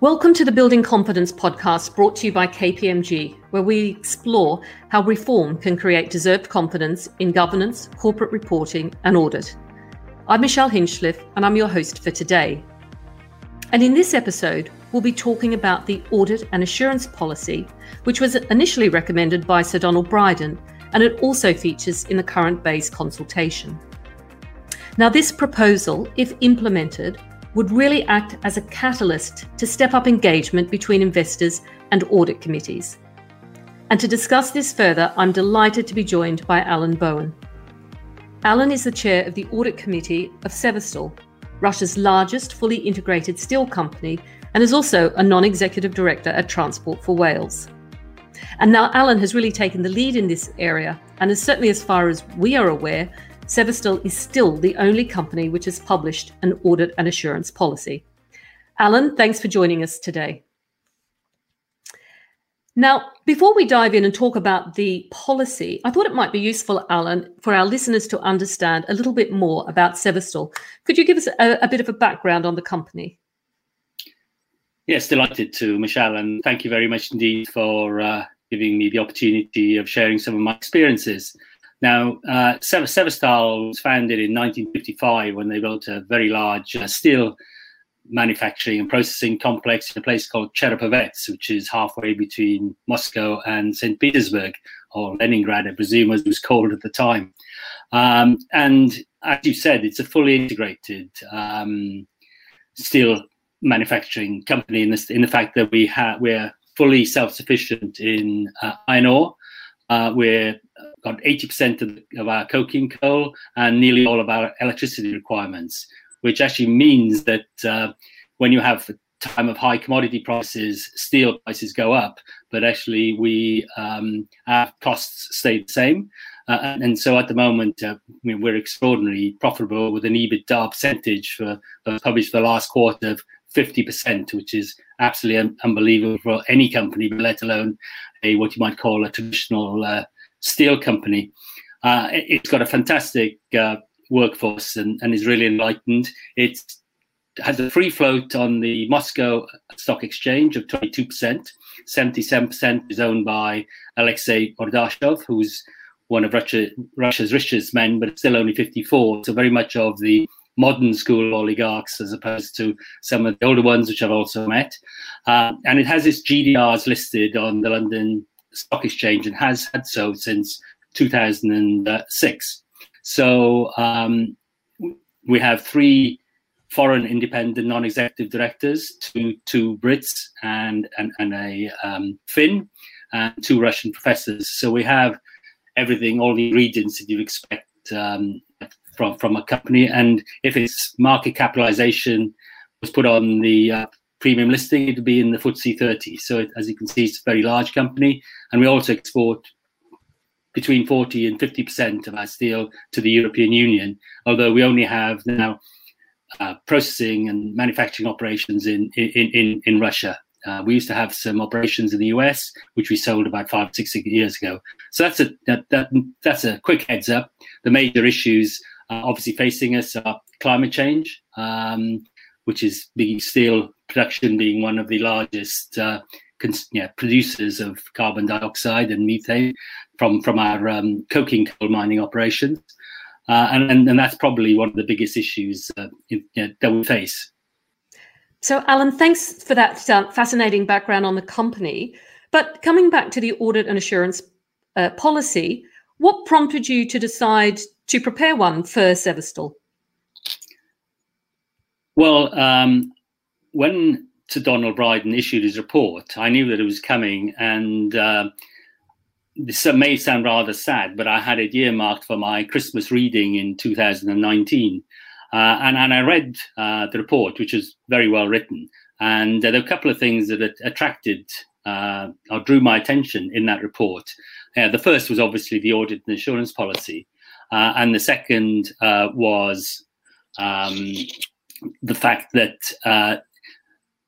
Welcome to the Building Confidence podcast brought to you by KPMG, where we explore how reform can create deserved confidence in governance, corporate reporting, and audit. I'm Michelle Hinchliffe, and I'm your host for today. And in this episode, we'll be talking about the audit and assurance policy, which was initially recommended by Sir Donald Brydon, and it also features in the current BEIS consultation. Now, this proposal, if implemented, would really act as a catalyst to step up engagement between investors and audit committees. And to discuss this further, I'm delighted to be joined by Alan Bowen. Alan is the chair of the audit committee of Severstal, Russia's largest fully integrated steel company, and is also a non executive director at Transport for Wales. And now Alan has really taken the lead in this area, and is certainly, as far as we are aware, Severstal is still the only company which has published an audit and assurance policy. Alan, thanks for joining us today. Now, before we dive in and talk about the policy, I thought it might be useful, Alan, for our listeners to understand a little bit more about Severstal. Could you give us a, a bit of a background on the company? Yes, delighted to, Michelle, and thank you very much indeed for uh, giving me the opportunity of sharing some of my experiences. Now, uh, Severstal was founded in 1955 when they built a very large uh, steel manufacturing and processing complex in a place called Cherepovets, which is halfway between Moscow and St. Petersburg, or Leningrad, I presume, as it was called at the time. Um, and as you said, it's a fully integrated um, steel manufacturing company in, in the fact that we have we're fully self-sufficient in uh, iron ore. Uh, we're got 80% of, our coking coal and nearly all of our electricity requirements, which actually means that uh, when you have a time of high commodity prices, steel prices go up, but actually we um, our costs stay the same. Uh, and, and, so at the moment, uh, we're extraordinarily profitable with an EBITDA percentage for, for published for the last quarter of 50%, which is absolutely un- unbelievable for any company, let alone a what you might call a traditional uh, steel company. Uh, it's got a fantastic uh, workforce and, and, is really enlightened. It has a free float on the Moscow Stock Exchange of 22%. 77% is owned by Alexei Mordashov, who's one of Russia, Russia's richest men, but still only 54. So very much of the modern school oligarchs as opposed to some of the older ones, which I've also met. Uh, and it has its GDRs listed on the London Stock Exchange and has had so since 2006. So um, we have three foreign independent non-executive directors, two two Brits and and, and a um, Finn, and two Russian professors. So we have everything, all the ingredients that you expect um, from from a company. And if its market capitalization was put on the uh, premium listing, it would be in the FTSE 30. So it, as you can see, it's a very large company, and we also export between 40 and 50 percent of our steel to the European Union. Although we only have now uh, processing and manufacturing operations in in in, in Russia. Uh, we used to have some operations in the US, which we sold about five, six years ago. So that's a that, that that's a quick heads up. The major issues obviously facing us are climate change, um, which is the steel production being one of the largest uh, cons- yeah, producers of carbon dioxide and methane from from our um, coking coal mining operations, uh, and, and, and that's probably one of the biggest issues uh, in, know, that we face. So, Alan, thanks for that uh, fascinating background on the company. But coming back to the audit and assurance uh, policy, what prompted you to decide to prepare one for Severstal? Well, um, when Sir Donald Brydon issued his report, I knew that it was coming, and uh, this may sound rather sad, but I had it earmarked for my Christmas reading in 2019. Uh, and, and I read uh, the report, which was very well written. And there were a couple of things that attracted uh, or drew my attention in that report. Uh, the first was obviously the audit and assurance policy. Uh, and the second was um, the fact that uh,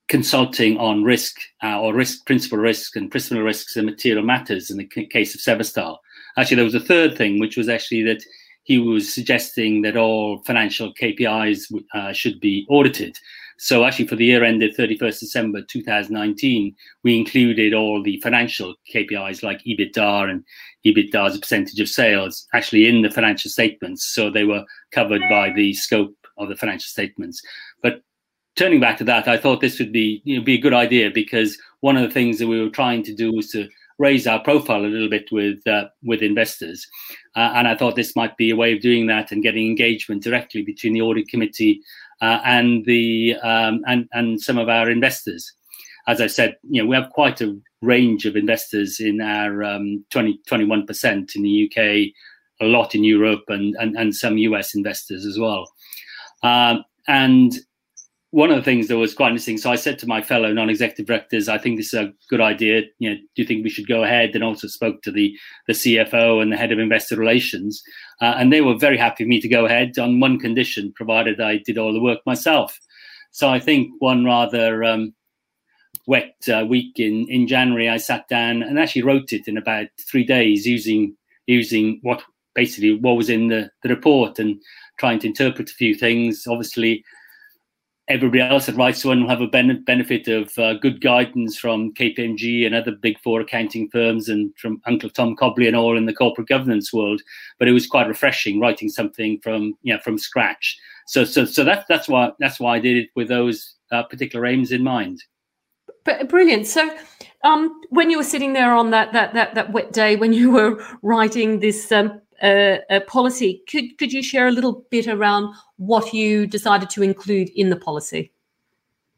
consulting on risk uh, or risk principal risk and principal risks and material matters in the c- case of Severstal. Actually, there was a third thing, which was actually that he was suggesting that all financial KPIs uh, should be audited. So actually, for the year ended 31st December 2019, we included all the financial KPIs like EBITDA and EBITDA as a percentage of sales actually in the financial statements. So they were covered by the scope of the financial statements. But turning back to that, I thought this would be you know, be a good idea because one of the things that we were trying to do was to raise our profile a little bit with uh, with investors, uh, and I thought this might be a way of doing that and getting engagement directly between the audit committee uh, and the um, and and some of our investors. As I said, you know, we have quite a range of investors in our um, 20, 21% in the UK, a lot in Europe, and and, and some US investors as well. Um, and one of the things that was quite interesting. So I said to my fellow non-executive directors, I think this is a good idea. You know, do you think we should go ahead? And also spoke to the the CFO and the head of investor relations, uh, and they were very happy for me to go ahead on one condition, provided I did all the work myself. So I think one rather um, wet uh, week in in January, I sat down and actually wrote it in about three days using using what basically what was in the, the report and trying to interpret a few things. Obviously everybody else at Swan will have a ben- benefit of uh, good guidance from KPMG and other big four accounting firms and from Uncle Tom Cobley and all in the corporate governance world. But it was quite refreshing writing something from you know, from scratch. So so so that's that's why that's why I did it with those uh, particular aims in mind. But brilliant. So, um, when you were sitting there on that that that that wet day when you were writing this um, uh, policy, could could you share a little bit around what you decided to include in the policy?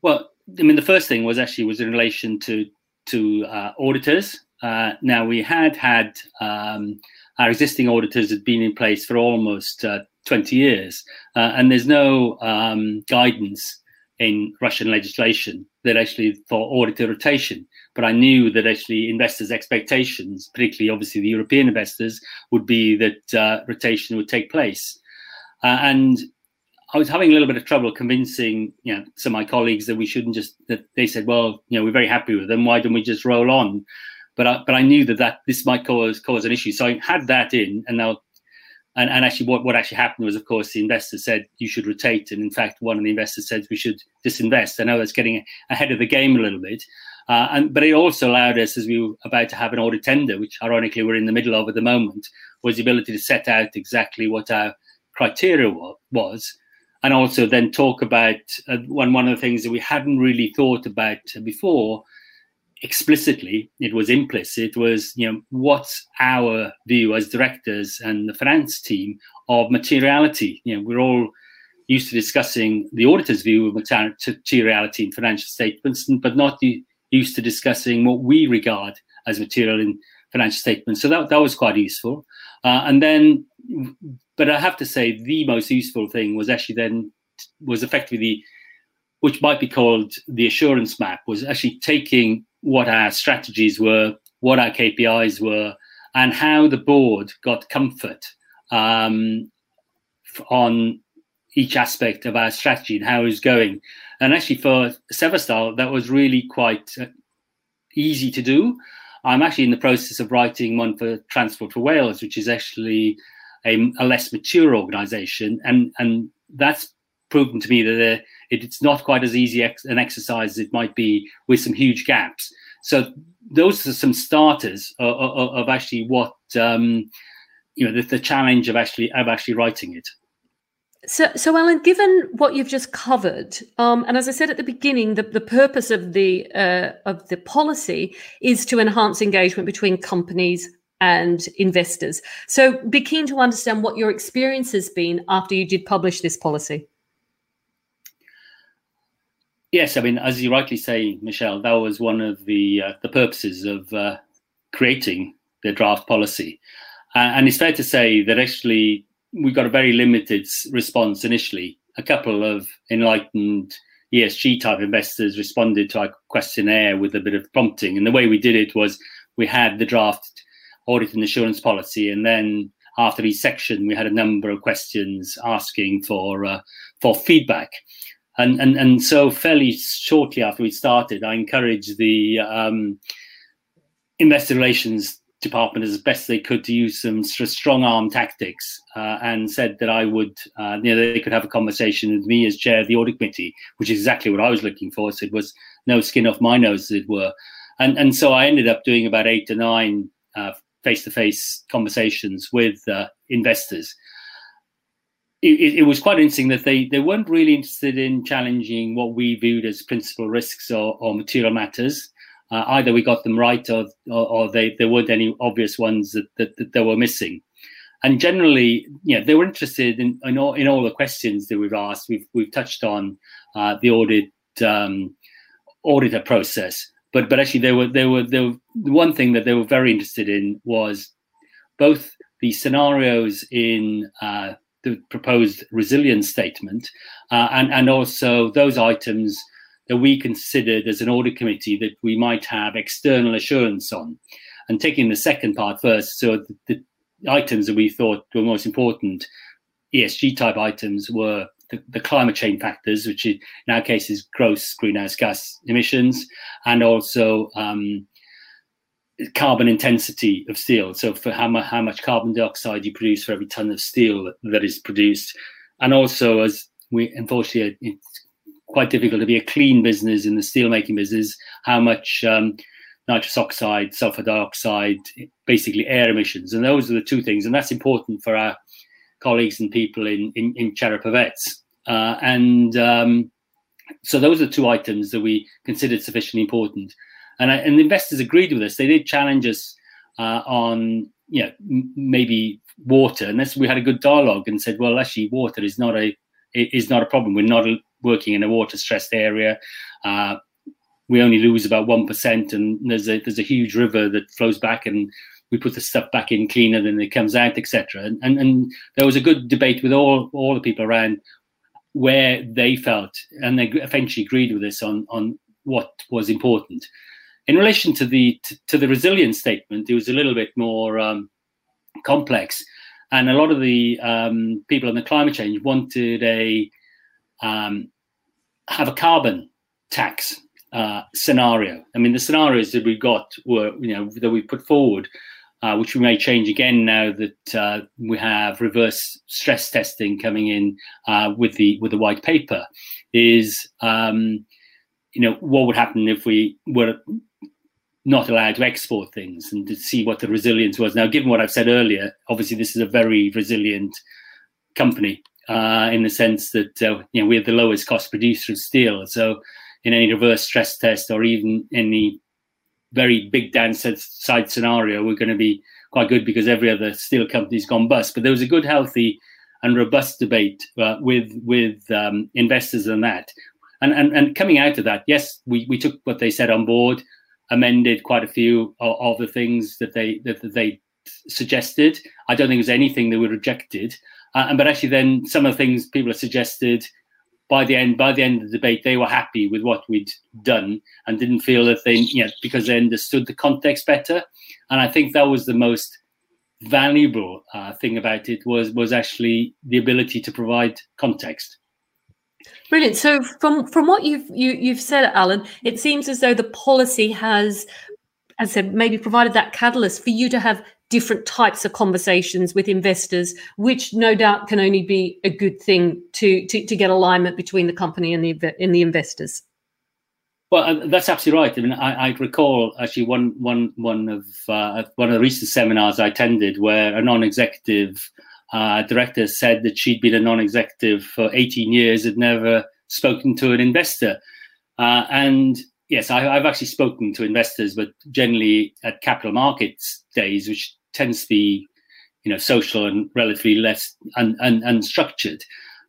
Well, I mean, the first thing was actually was in relation to to uh, auditors. Uh, now we had had um, our existing auditors had been in place for almost uh, 20 years, uh, and there's no um, guidance in Russian legislation that actually for auditor rotation. But I knew that actually investors' expectations, particularly obviously the European investors, would be that uh, rotation would take place. Uh, and I was having a little bit of trouble convincing, you know, some of my colleagues that we shouldn't just. That they said, "Well, you know, we're very happy with them. Why don't we just roll on?" But I, but I knew that that this might cause cause an issue, so I had that in, and now, and, and actually, what, what actually happened was, of course, the investors said you should rotate, and in fact, one of the investors said we should disinvest. I know that's getting ahead of the game a little bit, uh, and but it also allowed us, as we were about to have an audit tender, which ironically we're in the middle of at the moment, was the ability to set out exactly what our criteria was. And also then talk about uh, one one of the things that we hadn't really thought about before explicitly it was implicit was you know what's our view as directors and the finance team of materiality? You know we're all used to discussing the auditor's view of materiality in financial statements but not used to discussing what we regard as material in financial statements. So that, that was quite useful. Uh, and then but I have to say the most useful thing was actually then was effectively the which might be called the assurance map was actually taking what our strategies were, what our KPIs were, and how the board got comfort um, on each aspect of our strategy and how it was going. And actually, for Severstal, that was really quite uh, easy to do. I'm actually in the process of writing one for Transport for Wales, which is actually a, a less mature organization, and and that's proven to me that it's not quite as easy an exercise as it might be with some huge gaps. So those are some starters of, of, of actually what um, you know the, the, challenge of actually of actually writing it. So, so Alan, given what you've just covered, um, and as I said at the beginning, the, the purpose of the uh, of the policy is to enhance engagement between companies and investors. So be keen to understand what your experience has been after you did publish this policy. Yes, I mean, as you rightly say, Michelle, that was one of the uh, the purposes of uh, creating the draft policy, and it's fair to say that actually we got a very limited response initially. A couple of enlightened ESG type investors responded to our questionnaire with a bit of prompting, and the way we did it was we had the draft audit and assurance policy. And then after each section, we had a number of questions asking for uh, for feedback. And, and and so fairly shortly after we started, I encouraged the um, investor relations department as best they could to use some strong arm tactics uh, and said that I would, uh, you know, they could have a conversation with me as chair of the audit committee, which is exactly what I was looking for. So it was no skin off my nose, as it were. And, and so I ended up doing about eight to nine face to face conversations with uh, investors. It, it, was quite interesting that they, they weren't really interested in challenging what we viewed as principal risks or, or material matters uh, either we got them right or, or, or, they, there weren't any obvious ones that, that, that, they were missing. And generally, yeah, they were interested in, in, all, in all the questions that we've asked. We've, we've touched on uh, the audit um, auditor process, but but actually, they were they were they were the one thing that they were very interested in was both the scenarios in uh, the proposed resilience statement uh, and and also those items that we considered as an audit committee that we might have external assurance on. And taking the second part first, so the, the items that we thought were most important, ESG type items, were the, the, climate change factors, which in our case is gross greenhouse gas emissions, and also um, carbon intensity of steel. So for how, mu- how much carbon dioxide you produce for every ton of steel that is produced, and also as we unfortunately quite difficult to be a clean business in the steelmaking business. How much um, nitrous oxide, sulfur dioxide, basically air emissions, and those are the two things, and that's important for our colleagues and people in in, in Uh, and um, so those are two items that we considered sufficiently important, and I, and the investors agreed with us. They did challenge us uh, on you know m- maybe water, and this we had a good dialogue and said, well, actually, water is not a is not a problem. We're not working in a water stressed area. Uh, we only lose about one percent, and there's a there's a huge river that flows back, and we put the stuff back in cleaner than it comes out, etc. And, and and there was a good debate with all all the people around where they felt, and they eventually agreed with us on on what was important. In relation to the to, to the resilience statement, it was a little bit more um, complex, and a lot of the um, people on the climate change wanted a um, have a carbon tax uh, scenario. I mean, the scenarios that we got were, you know, that we put forward, uh, which we may change again now that uh, we have reverse stress testing coming in uh, with the with the white paper, is um, you know what would happen if we were not allowed to export things and to see what the resilience was. Now, given what I've said earlier, obviously this is a very resilient company uh, in the sense that uh, you know we're the lowest cost producer of steel. So in any reverse stress test or even any very big downside scenario, we're going to be quite good because every other steel company's gone bust. But there was a good, healthy, and robust debate uh, with with um, investors on that. And, and and coming out of that, yes, we, we took what they said on board, amended quite a few of, of the things that they that, that they suggested. I don't think there's anything that we rejected. Uh, but actually, then some of the things people have suggested by the end by the end of the debate, they were happy with what we'd done and didn't feel that they, you know, because they understood the context better. And I think that was the most valuable uh, thing about it was was actually the ability to provide context. Brilliant. So from from what you've you, have you have said, Alan, it seems as though the policy has, as I said, maybe provided that catalyst for you to have different types of conversations with investors, which no doubt can only be a good thing to to, to get alignment between the company and the in the investors. Well, uh, that's absolutely right. I mean, I, I recall actually one one one of uh, one of the recent seminars I attended where a non-executive uh, director said that she'd been a non-executive for 18 years, had never spoken to an investor, uh, and yes, I, have actually spoken to investors, but generally at capital markets days, which tends to be, you know, social and relatively less un, un, unstructured.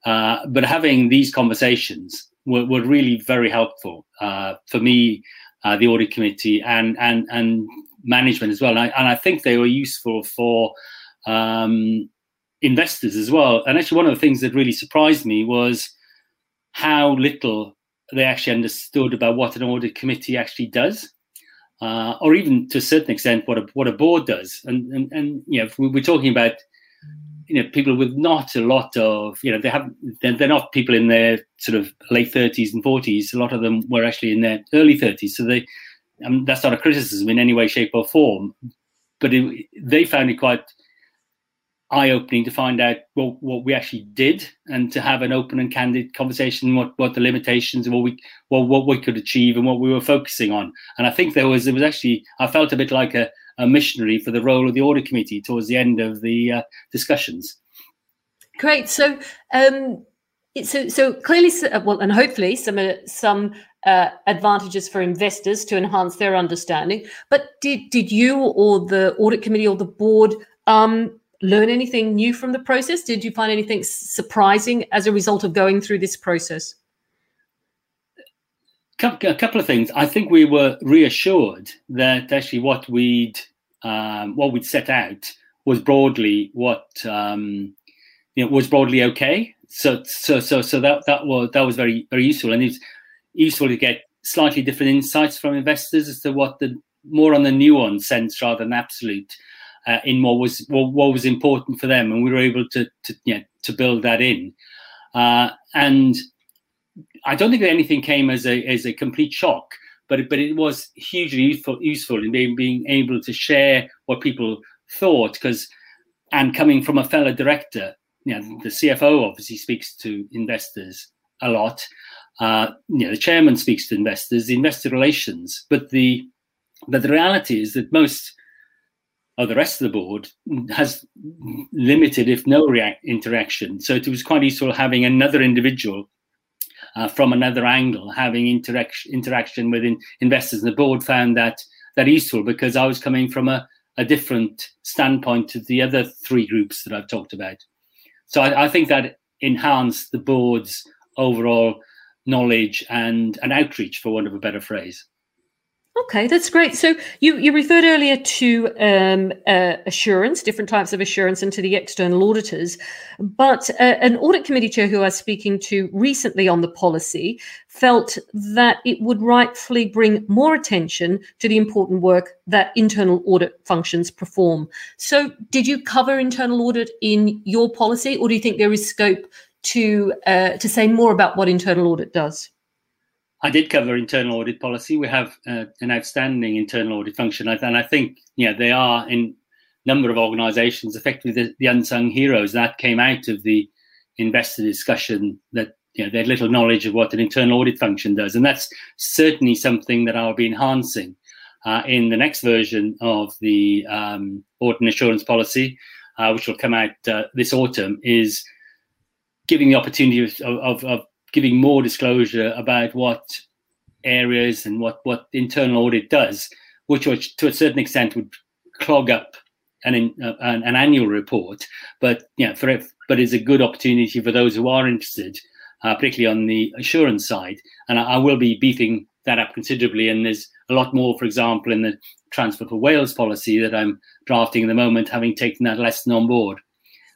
Uh, but having these conversations were, were really very helpful uh, for me, uh, the audit committee, and and and management as well. And I, and I think they were useful for um, investors as well. And actually, one of the things that really surprised me was how little they actually understood about what an audit committee actually does uh, or even to a certain extent what a what a board does. And and, and you know, we're talking about you know people with not a lot of you know they have they're, they're not people in their sort of late thirties and forties. A lot of them were actually in their early thirties. So they um, that's not a criticism in any way, shape, or form. but it, they found it quite eye-opening to find out what, what we actually did and to have an open and candid conversation what what the limitations and what we what, what we could achieve and what we were focusing on. And i think there was it was actually i felt a bit like a, a missionary for the role of the audit committee towards the end of the uh, discussions. Great. So um so so clearly uh, well and hopefully some uh, some uh, advantages for investors to enhance their understanding. But did did you or the audit committee or the board um learn anything new from the process? Did you find anything surprising as a result of going through this process? A couple of things. I think we were reassured that actually what we'd um, what we'd set out was broadly what um, you know was broadly okay. So so so so that that was that was very very useful, and it's useful to get slightly different insights from investors as to what the more on the nuance sense rather than absolute uh, in what was what, what, was important for them, and we were able to to to build that in. Uh, and I don't think that anything came as a as a complete shock, but but it was hugely useful useful in being, being able to share what people thought because and coming from a fellow director, you know, the CFO obviously speaks to investors a lot. Uh, you know, the chairman speaks to investors, the investor relations, but the but the reality is that most of the rest of the board has limited, if no, react- interaction. So it was quite useful having another individual uh, from another angle having interaction interaction with in- investors. And the board found that that useful because I was coming from a, a different standpoint to the other three groups that I've talked about. So I, I think that enhanced the board's overall knowledge and, an outreach, for want of a better phrase. Okay, that's great. So you, you referred earlier to um, uh, assurance, different types of assurance, and to the external auditors. But uh, an audit committee chair who I was speaking to recently on the policy felt that it would rightfully bring more attention to the important work that internal audit functions perform. So, did you cover internal audit in your policy, or do you think there is scope to uh, to say more about what internal audit does? I did cover internal audit policy. We have uh, an outstanding internal audit function, and I think yeah they are in number of organisations effectively the, the, unsung heroes that came out of the investor discussion that you know they had little knowledge of what an internal audit function does, and that's certainly something that I'll be enhancing uh, in the next version of the um, audit and assurance policy, uh, which will come out uh, this autumn. Is giving the opportunity of, of, of giving more disclosure about what areas and what, what internal audit does, which, which to a certain extent would clog up an, uh, an, an, annual report. But yeah, for but it's a good opportunity for those who are interested, uh, particularly on the assurance side. And I, I, will be beefing that up considerably. And there's a lot more, for example, in the Transport for Wales policy that I'm drafting at the moment, having taken that lesson on board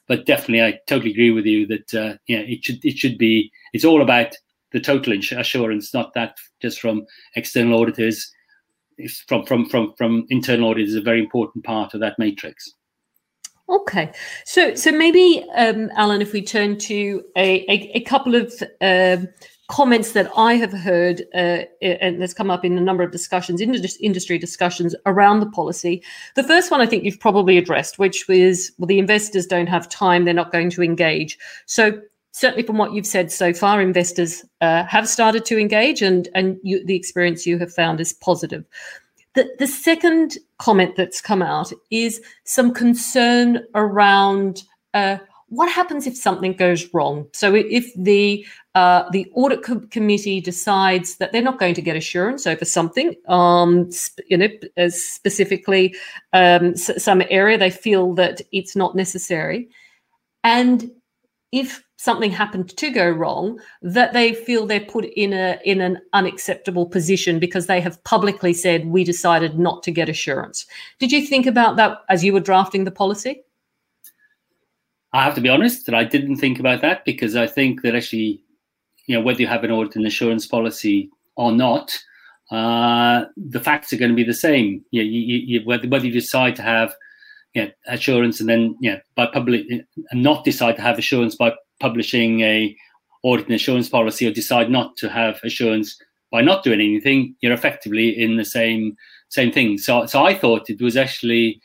but definitely, I totally agree with you that uh, yeah, it should it should be. It's all about the total assurance, not that just from external auditors. It's from from from from internal auditors is a very important part of that matrix. Okay, so so maybe um, Alan, if we turn to a a, a couple of um, comments that I have heard, uh, and that's come up in a number of discussions, industry discussions around the policy. The first one I think you've probably addressed, which was well, the investors don't have time, they're not going to engage. So certainly from what you've said so far, investors uh, have started to engage, and and you, the experience you have found is positive. The, the second comment that's come out is some concern around uh, what happens if something goes wrong? So if the uh, the audit co- committee decides that they're not going to get assurance over something, um, you know, specifically um, some area they feel that it's not necessary, and if something happened to go wrong, that they feel they're put in a in an unacceptable position because they have publicly said we decided not to get assurance. Did you think about that as you were drafting the policy? I have to be honest that I didn't think about that because I think that actually, you know, whether you have an audit and assurance policy or not, uh, the facts are going to be the same. You, know, you, you, whether, whether you decide to have you know, assurance and then you know, by public not decide to have assurance by publishing a audit and assurance policy or decide not to have assurance by not doing anything, you're effectively in the same same thing. So, so I thought it was actually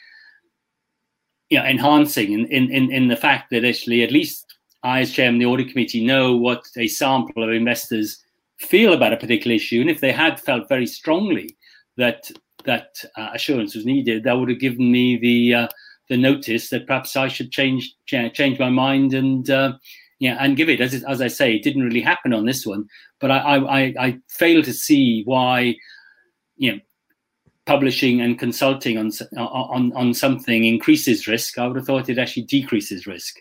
you know, enhancing in, in, in, the fact that actually at least I, as chairman of the audit committee, know what a sample of investors feel about a particular issue. And if they had felt very strongly that that uh, assurance was needed, that would have given me the uh, the notice that perhaps I should change change my mind and uh, yeah and give it. As as I say, it didn't really happen on this one, but I I, I fail to see why you know publishing and consulting on on on something increases risk. I would have thought it actually decreases risk.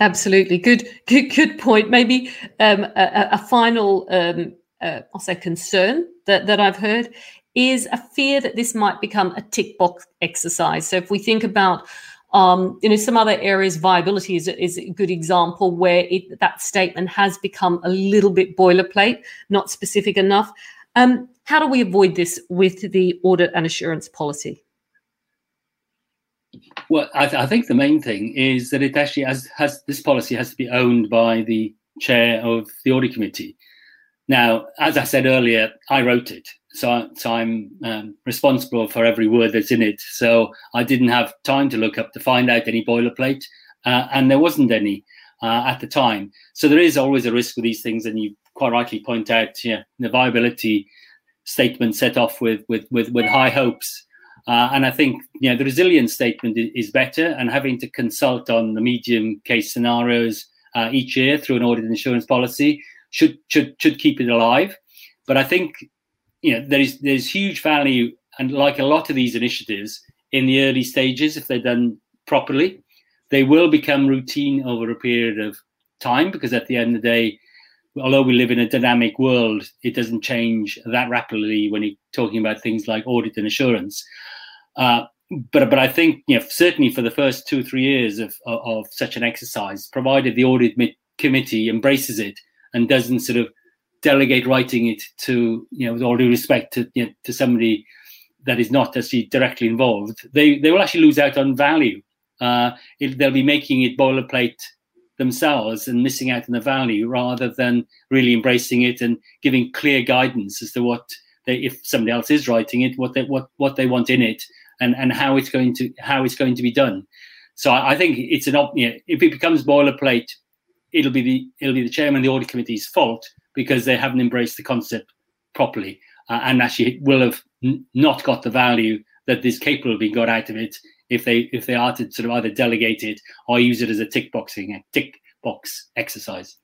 Absolutely, good, good, good point. Maybe um, a, a, final, um, uh, I'll say, concern that that I've heard is a fear that this might become a tick box exercise. So if we think about um, you know, some other areas, viability is, is a good example where it, that statement has become a little bit boilerplate, not specific enough. Um, how do we avoid this with the audit and assurance policy? Well, I, th- I think the main thing is that it actually has, has this policy has to be owned by the chair of the audit committee. Now, as I said earlier, I wrote it, so, so I'm um, responsible for every word that's in it. So I didn't have time to look up to find out any boilerplate, uh, and there wasn't any uh, at the time. So there is always a risk with these things, and you quite rightly point out, yeah, the viability statement set off with with with, with high hopes. Uh, and I think you know the resilience statement is, better, and having to consult on the medium case scenarios uh, each year through an audit insurance policy should should should keep it alive. But I think you know there is there's huge value, and like a lot of these initiatives in the early stages, if they're done properly, they will become routine over a period of time because at the end of the day although we live in a dynamic world, it doesn't change that rapidly when you're talking about things like audit and assurance. Uh, but but I think you know certainly for the first two or three years of, of, such an exercise, provided the audit committee embraces it and doesn't sort of delegate writing it to you know with all due respect to you know, to somebody that is not actually directly involved, they they will actually lose out on value. Uh, it, they'll be making it boilerplate themselves and missing out on the value rather than really embracing it and giving clear guidance as to what they, if somebody else is writing it, what they what what they want in it and and how it's going to how it's going to be done. So I, I think it's an you know, if it becomes boilerplate, it'll be the it'll be the chairman of the audit committee's fault because they haven't embraced the concept properly uh, and actually will have n- not got the value that is capable of being got out of it if they if they are to sort of either delegate it or use it as a tick boxing a tick box exercise.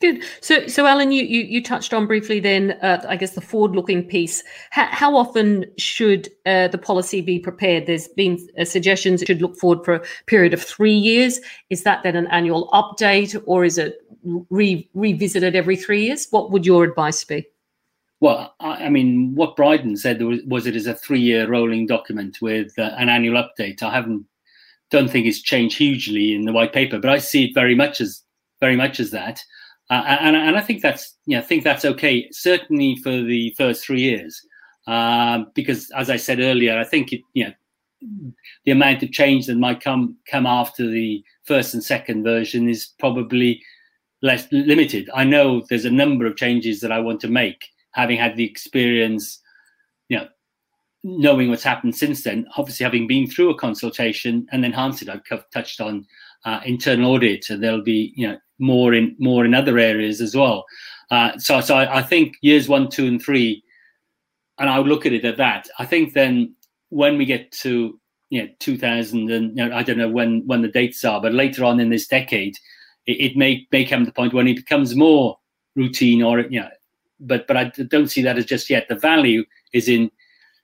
Good. So, so Alan, you you, you touched on briefly then, uh, I guess the forward-looking piece. How, how often should uh, the policy be prepared? There's been uh, suggestions it should look forward for a period of three years. Is that then an annual update, or is it re- revisited every three years? What would your advice be? Well, I, I mean, what Brydon said was, was it is a three-year rolling document with uh, an annual update. I haven't don't think it's changed hugely in the white paper, but I see it very much as very much as that. Uh, and, and I think that's know, I think that's okay, certainly for the first three years, uh, because as I said earlier, I think it, you know the amount of change that might come come after the first and second version is probably less limited. I know there's a number of changes that I want to make, having had the experience, you know, knowing what's happened since then. Obviously, having been through a consultation and enhanced it, I've touched on uh, internal audit, and there'll be you know more in more in other areas as well. Uh, so, so I, I, think years one, two, and three, and I would look at it at that. I think then when we get to you know 2000 and you know, I don't know when when the dates are, but later on in this decade, it, it may may come to the point when it becomes more routine or you know, but but I don't see that as just yet. The value is in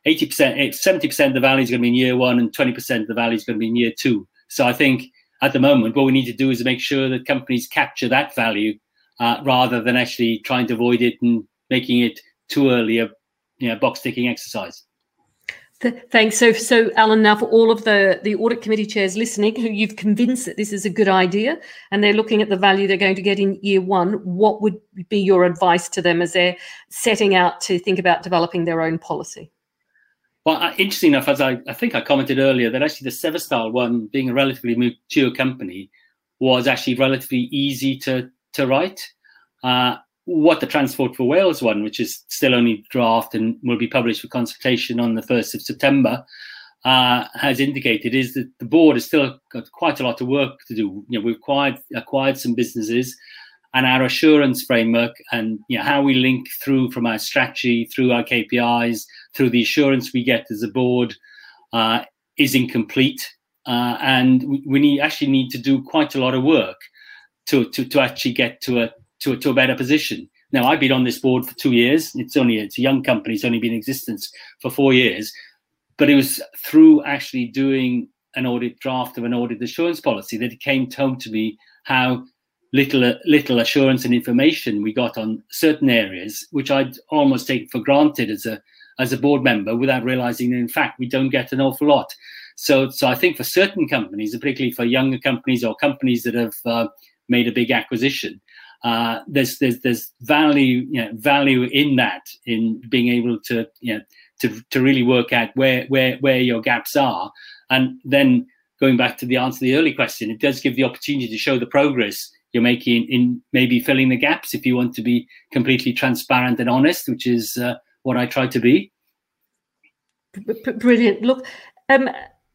80%, 70% of the value is going to be in year one, and 20% of the value is going to be in year two. So I think at the moment, what we need to do is make sure that companies capture that value uh, rather than actually trying to avoid it and making it too early a you know, box ticking exercise. Thanks. So, so Alan, now for all of the the audit committee chairs listening, who you've convinced that this is a good idea, and they're looking at the value they're going to get in year one, what would be your advice to them as they're setting out to think about developing their own policy? Well, uh, interesting enough, as I, I think I commented earlier, that actually the Severstal one, being a relatively mature company, was actually relatively easy to to write. Uh, what the Transport for Wales one, which is still only draft and will be published for consultation on the 1st of September, uh, has indicated is that the board has still got quite a lot of work to do. You know, we've acquired acquired some businesses, and our assurance framework and you know how we link through from our strategy, through our KPIs, through the assurance we get as a board uh, is incomplete, uh, and we, we need actually need to do quite a lot of work to to, to actually get to a to, to a better position. Now, I've been on this board for two years. It's only it's a young company. It's only been in existence for four years, but it was through actually doing an audit draft of an audit assurance policy that it came home to me how little little assurance and information we got on certain areas, which I'd almost take for granted as a as a board member, without realizing that in fact we don't get an awful lot. So, so I think for certain companies, particularly for younger companies or companies that have uh, made a big acquisition, uh, there's there's there's value you know, value in that in being able to you know to to really work out where where where your gaps are, and then going back to the answer to the early question, it does give the opportunity to show the progress you're making in maybe filling the gaps if you want to be completely transparent and honest, which is uh, what I try to be. Brilliant. Look, um,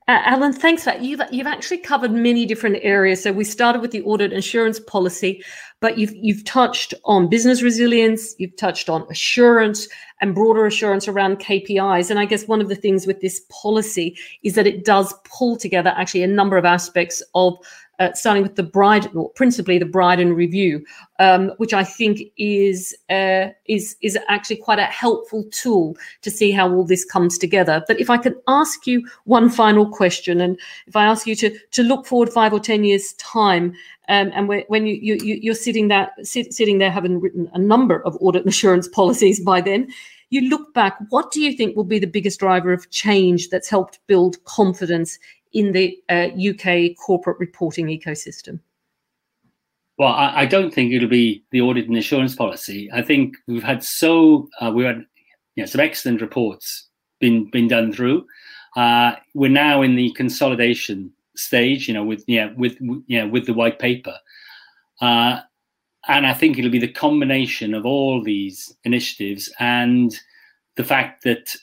uh, Alan, thanks for that. You've you've actually covered many different areas. So we started with the audit insurance policy, but you've you've touched on business resilience, you've touched on assurance and broader assurance around KPIs. And I guess one of the things with this policy is that it does pull together actually a number of aspects of uh, starting with the bride, or principally the Brydon review, um, which I think is uh, is is actually quite a helpful tool to see how all this comes together. But if I can ask you one final question, and if I ask you to to look forward five or ten years time, um, and when you, you you're sitting there sit, sitting there having written a number of audit and assurance policies by then. You look back, what do you think will be the biggest driver of change that's helped build confidence in the uh, UK corporate reporting ecosystem? Well, I, I, don't think it'll be the audit and assurance policy. I think we've had so uh, we had some excellent reports been been done through. Uh, we're now in the consolidation stage, you know, with yeah with yeah with the white paper, uh, and I think it'll be the combination of all these initiatives and the fact that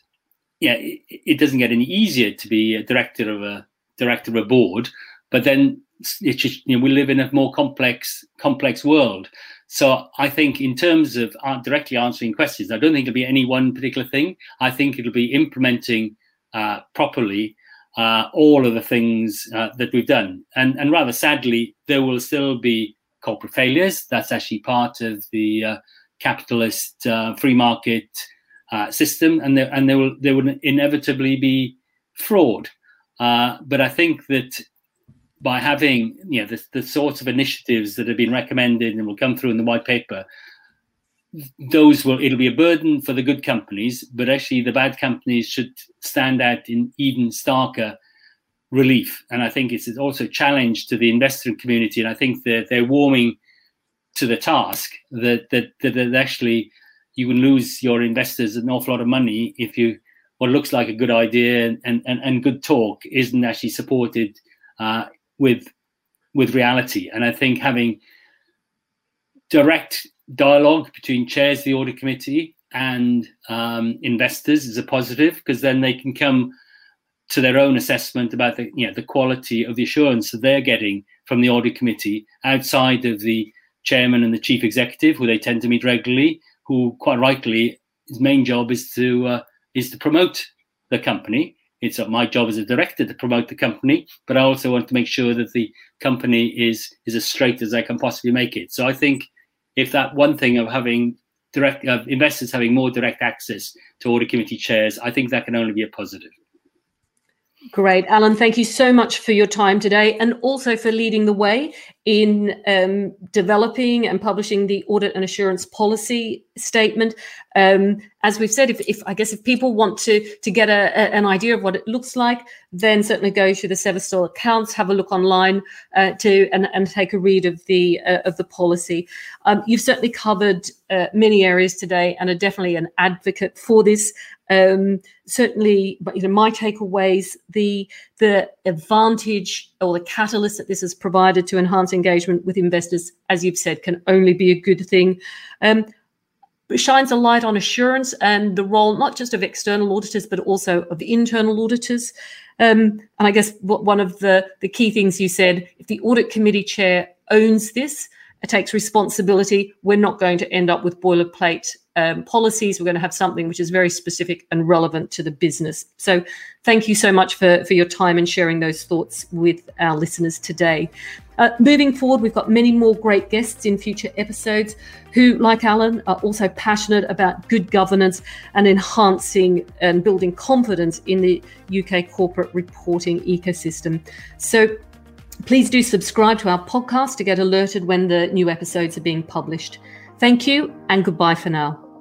yeah it, it doesn't get any easier to be a director of a director of a board, but then it's just, you know, we live in a more complex complex world. So I think in terms of directly answering questions, I don't think it'll be any one particular thing. I think it'll be implementing uh, properly uh, all of the things uh, that we've done. And, and rather sadly, there will still be corporate failures. That's actually part of the uh, capitalist uh, free market uh, system, and there, and there will there will inevitably be fraud. Uh, but I think that by having you know the, the sorts of initiatives that have been recommended and will come through in the white paper, those will it'll be a burden for the good companies, but actually the bad companies should stand out in even starker relief. And I think it's also a challenge to the investor community, and I think that they're warming to the task that that, that, that actually you can lose your investors an awful lot of money if you what looks like a good idea and, and, and good talk isn't actually supported uh, with with reality. And I think having direct dialogue between chairs of the audit committee and um, investors is a positive because then they can come to their own assessment about the you know the quality of the assurance that they're getting from the audit committee outside of the chairman and the chief executive who they tend to meet regularly who quite rightly his main job is to uh, is to promote the company. It's my job as a director to promote the company, but I also want to make sure that the company is is as straight as I can possibly make it. So I think if that one thing of having direct investors having more direct access to audit committee chairs, I think that can only be a positive. Great. Alan, thank you so much for your time today and also for leading the way in um, developing and publishing the audit and assurance policy statement. Um, as we've said, if, if, I guess if people want to to get a, a, an idea of what it looks like, then certainly go to the Severstal accounts, have a look online uh, to and, and take a read of the uh, of the policy. Um, you've certainly covered uh, many areas today and are definitely an advocate for this. Um, certainly, but you know, my takeaways, the the advantage or the catalyst that this has provided to enhance engagement with investors, as you've said, can only be a good thing. Um, shines a light on assurance and the role not just of external auditors, but also of internal auditors. Um, and I guess one of the, the key things you said if the audit committee chair owns this, it takes responsibility. We're not going to end up with boilerplate um, policies. We're going to have something which is very specific and relevant to the business. So, thank you so much for, for your time and sharing those thoughts with our listeners today. Uh, moving forward, we've got many more great guests in future episodes who, like Alan, are also passionate about good governance and enhancing and building confidence in the UK corporate reporting ecosystem. So, Please do subscribe to our podcast to get alerted when the new episodes are being published. Thank you and goodbye for now.